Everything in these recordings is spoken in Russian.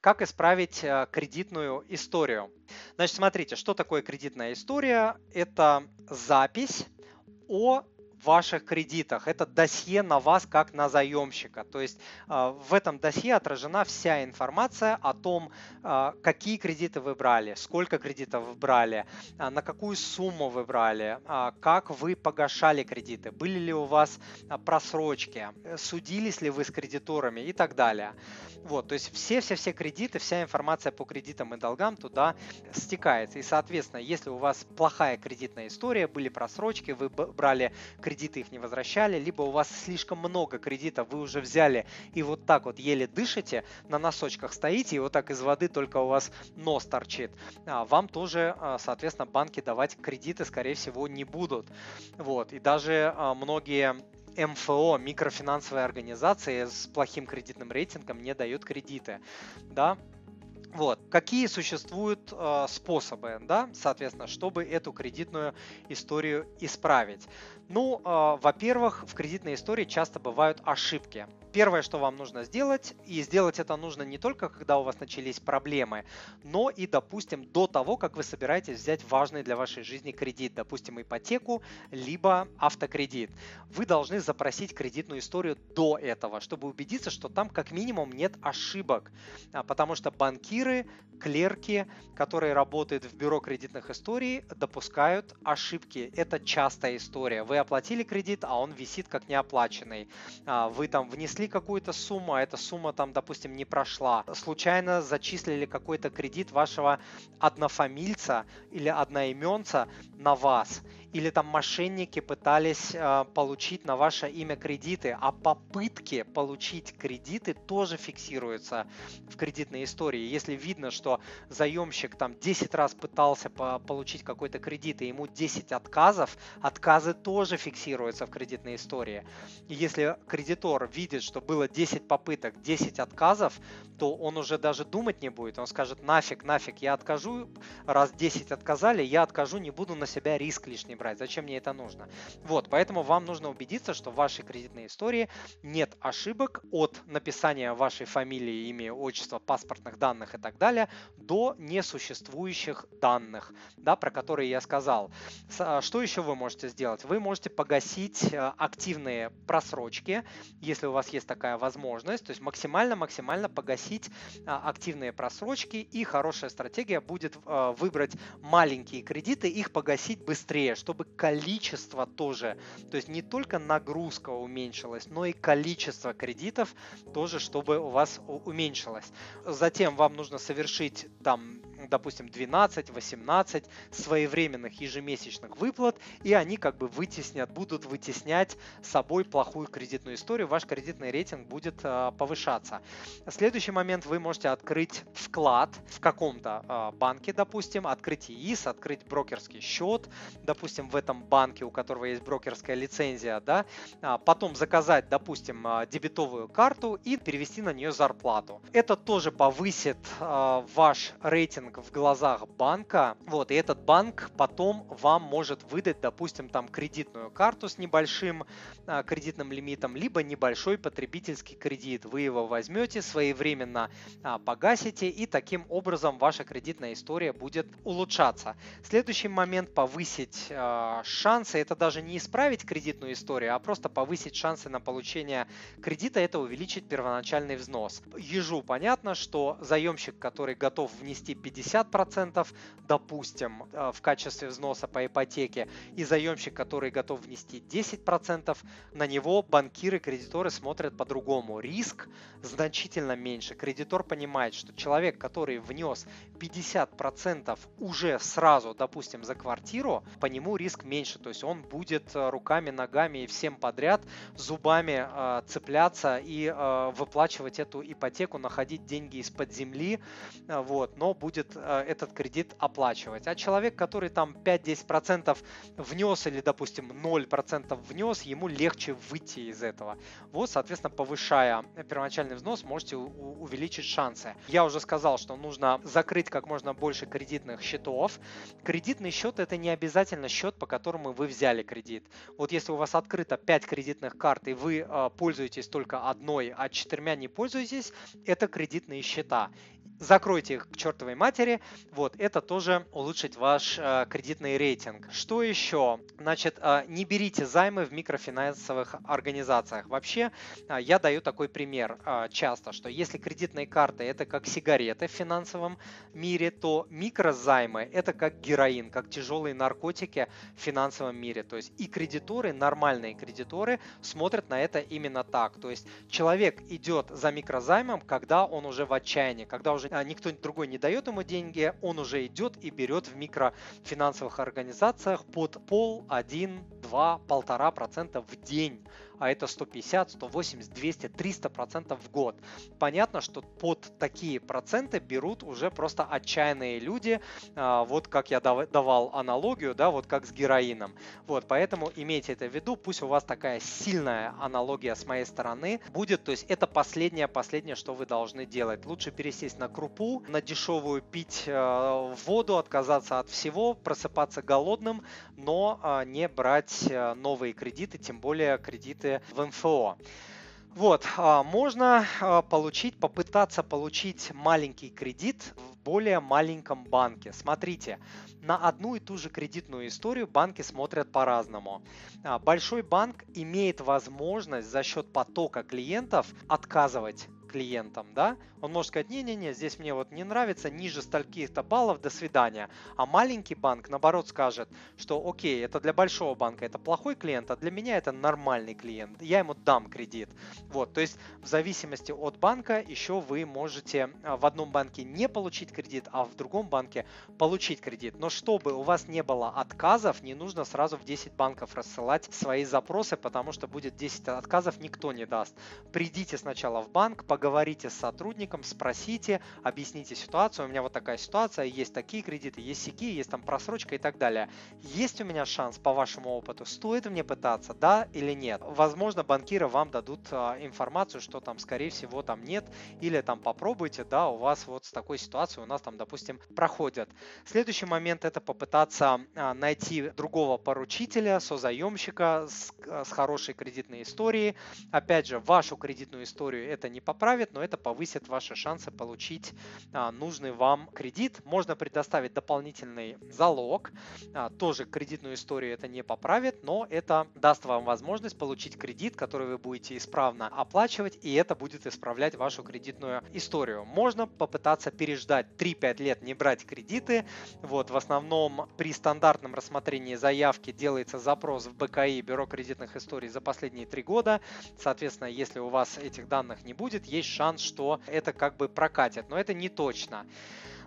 как исправить э, кредитную историю. Значит, смотрите, что такое кредитная история? Это запись о ваших кредитах. Это досье на вас как на заемщика. То есть а, в этом досье отражена вся информация о том, а, какие кредиты вы брали, сколько кредитов вы брали, а, на какую сумму вы брали, как вы погашали кредиты, были ли у вас просрочки, судились ли вы с кредиторами и так далее. Вот, то есть все-все-все кредиты, вся информация по кредитам и долгам туда стекается. И, соответственно, если у вас плохая кредитная история, были просрочки, вы брали кредиты, кредиты их не возвращали, либо у вас слишком много кредитов, вы уже взяли и вот так вот еле дышите, на носочках стоите, и вот так из воды только у вас нос торчит. А вам тоже, а, соответственно, банки давать кредиты, скорее всего, не будут. Вот. И даже а, многие МФО, микрофинансовые организации с плохим кредитным рейтингом не дают кредиты. Да? Вот. Какие существуют э, способы, да, соответственно, чтобы эту кредитную историю исправить? Ну, э, во-первых, в кредитной истории часто бывают ошибки. Первое, что вам нужно сделать, и сделать это нужно не только, когда у вас начались проблемы, но и, допустим, до того, как вы собираетесь взять важный для вашей жизни кредит, допустим, ипотеку, либо автокредит. Вы должны запросить кредитную историю до этого, чтобы убедиться, что там как минимум нет ошибок, а, потому что банкиры, клерки, которые работают в бюро кредитных историй, допускают ошибки. Это частая история. Вы оплатили кредит, а он висит как неоплаченный. А, вы там внесли внесли какую-то сумму, а эта сумма там, допустим, не прошла, случайно зачислили какой-то кредит вашего однофамильца или одноименца на вас, или там мошенники пытались э, получить на ваше имя кредиты, а попытки получить кредиты тоже фиксируются в кредитной истории. Если видно, что заемщик там 10 раз пытался по получить какой-то кредит, и ему 10 отказов, отказы тоже фиксируются в кредитной истории. И если кредитор видит, что было 10 попыток, 10 отказов, то он уже даже думать не будет. Он скажет, нафиг, нафиг, я откажу, раз 10 отказали, я откажу, не буду на себя риск лишний брать. Зачем мне это нужно? Вот, поэтому вам нужно убедиться, что в вашей кредитной истории нет ошибок от написания вашей фамилии, имя, отчества, паспортных данных и так далее до несуществующих данных, да, про которые я сказал. А, что еще вы можете сделать? Вы можете погасить э, активные просрочки, если у вас есть такая возможность, то есть максимально-максимально погасить а, активные просрочки и хорошая стратегия будет а, выбрать маленькие кредиты, их погасить быстрее, чтобы чтобы количество тоже, то есть не только нагрузка уменьшилась, но и количество кредитов тоже, чтобы у вас уменьшилось. Затем вам нужно совершить там допустим, 12-18 своевременных ежемесячных выплат, и они как бы вытеснят, будут вытеснять собой плохую кредитную историю, ваш кредитный рейтинг будет э, повышаться. Следующий момент, вы можете открыть вклад в каком-то э, банке, допустим, открыть ИИС, открыть брокерский счет, допустим, в этом банке, у которого есть брокерская лицензия, да, а потом заказать, допустим, дебетовую карту и перевести на нее зарплату. Это тоже повысит э, ваш рейтинг рейтинг в глазах банка, вот, и этот банк потом вам может выдать, допустим, там кредитную карту с небольшим а, кредитным лимитом, либо небольшой потребительский кредит. Вы его возьмете, своевременно а, погасите, и таким образом ваша кредитная история будет улучшаться. Следующий момент повысить а, шансы, это даже не исправить кредитную историю, а просто повысить шансы на получение кредита, это увеличить первоначальный взнос. Ежу понятно, что заемщик, который готов внести 50 50%, допустим, э, в качестве взноса по ипотеке, и заемщик, который готов внести 10%, на него банкиры, кредиторы смотрят по-другому. Риск значительно меньше. Кредитор понимает, что человек, который внес 50% уже сразу, допустим, за квартиру, по нему риск меньше. То есть он будет э, руками, ногами и всем подряд зубами э, цепляться и э, выплачивать эту ипотеку, находить деньги из-под земли, э, вот, но будет Э, этот кредит оплачивать. А человек, который там 5-10% внес или, допустим, 0% внес, ему легче выйти из этого. Вот, соответственно, повышая первоначальный взнос, можете увеличить шансы. Я уже сказал, что нужно закрыть как можно больше кредитных счетов. Кредитный счет это не обязательно счет, по которому вы взяли кредит. Вот если у вас открыто 5 кредитных карт и вы э, пользуетесь только одной, а четырьмя не пользуетесь, это кредитные счета закройте их к чертовой матери, вот, это тоже улучшит ваш э, кредитный рейтинг. Что еще? Значит, э, не берите займы в микрофинансовых организациях. Вообще, э, я даю такой пример э, часто, что если кредитные карты это как сигареты в финансовом мире, то микрозаймы это как героин, как тяжелые наркотики в финансовом мире. То есть и кредиторы, нормальные кредиторы смотрят на это именно так. То есть человек идет за микрозаймом, когда он уже в отчаянии, когда уже никто другой не дает ему деньги, он уже идет и берет в микрофинансовых организациях под пол, один, два, полтора процента в день а это 150, 180, 200, 300 процентов в год. Понятно, что под такие проценты берут уже просто отчаянные люди, а, вот как я давал аналогию, да, вот как с героином. Вот, поэтому имейте это в виду, пусть у вас такая сильная аналогия с моей стороны будет, то есть это последнее, последнее, что вы должны делать. Лучше пересесть на крупу, на дешевую пить э, воду, отказаться от всего, просыпаться голодным, но э, не брать новые кредиты, тем более кредиты инвестиции в МФО. Вот, а, можно а, получить, попытаться получить маленький кредит в более маленьком банке. Смотрите, на одну и ту же кредитную историю банки смотрят по-разному. А, большой банк имеет возможность за счет потока клиентов отказывать клиентам, да, он может сказать, не-не-не, здесь мне вот не нравится, ниже стольких-то баллов, до свидания. А маленький банк, наоборот, скажет, что окей, это для большого банка это плохой клиент, а для меня это нормальный клиент, я ему дам кредит. Вот, то есть в зависимости от банка еще вы можете а, в одном банке не получить кредит, а в другом банке получить кредит. Но чтобы у вас не было отказов, не нужно сразу в 10 банков рассылать свои запросы, потому что будет 10 отказов, никто не даст. Придите сначала в банк, поговорите с сотрудником, спросите, объясните ситуацию. У меня вот такая ситуация, есть такие кредиты, есть сики, есть там просрочка и так далее. Есть у меня шанс по вашему опыту? Стоит мне пытаться, да или нет? Возможно, банкиры вам дадут а, информацию, что там, скорее всего, там нет, или там попробуйте, да, у вас вот с такой ситуацией у нас там, допустим, проходят. Следующий момент это попытаться а, найти другого поручителя, созаемщика с, а, с хорошей кредитной историей. Опять же, вашу кредитную историю это не поправит, поправит, но это повысит ваши шансы получить а, нужный вам кредит. Можно предоставить дополнительный залог. А, тоже кредитную историю это не поправит, но это даст вам возможность получить кредит, который вы будете исправно оплачивать, и это будет исправлять вашу кредитную историю. Можно попытаться переждать 3-5 лет, не брать кредиты. Вот, в основном при стандартном рассмотрении заявки делается запрос в БКИ, Бюро кредитных историй, за последние 3 года. Соответственно, если у вас этих данных не будет, есть шанс, что это как бы прокатит, но это не точно.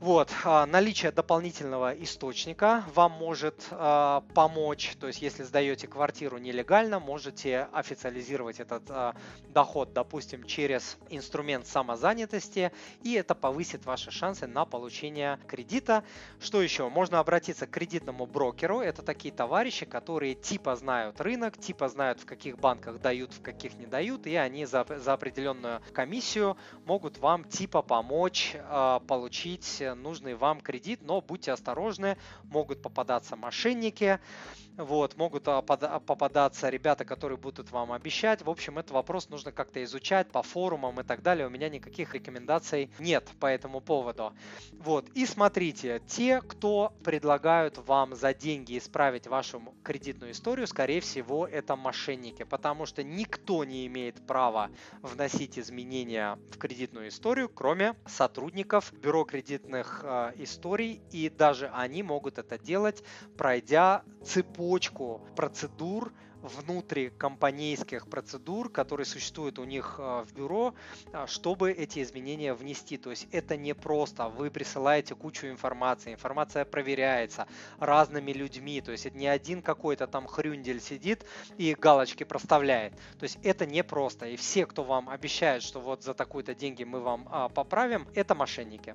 Вот, а, наличие дополнительного источника вам может э, помочь, то есть если сдаете квартиру нелегально, можете официализировать этот э, доход, допустим, через инструмент самозанятости, и это повысит ваши шансы на получение кредита. Что еще? Можно обратиться к кредитному брокеру, это такие товарищи, которые типа знают рынок, типа знают в каких банках дают, в каких не дают, и они за, за определенную комиссию могут вам типа помочь э, получить нужный вам кредит, но будьте осторожны, могут попадаться мошенники, вот, могут попадаться ребята, которые будут вам обещать. В общем, этот вопрос нужно как-то изучать по форумам и так далее. У меня никаких рекомендаций нет по этому поводу. Вот, и смотрите, те, кто предлагают вам за деньги исправить вашу кредитную историю, скорее всего, это мошенники, потому что никто не имеет права вносить изменения в кредитную историю, кроме сотрудников бюро кредитных э, историй, и даже они могут это делать, пройдя цепочку процедур, внутрикомпанейских процедур, которые существуют у них э, в бюро, э, чтобы эти изменения внести. То есть это не просто вы присылаете кучу информации, информация проверяется разными людьми, то есть это не один какой-то там хрюндель сидит и галочки проставляет. То есть это не просто. И все, кто вам обещает, что вот за такую-то деньги мы вам а, поправим, это мошенники.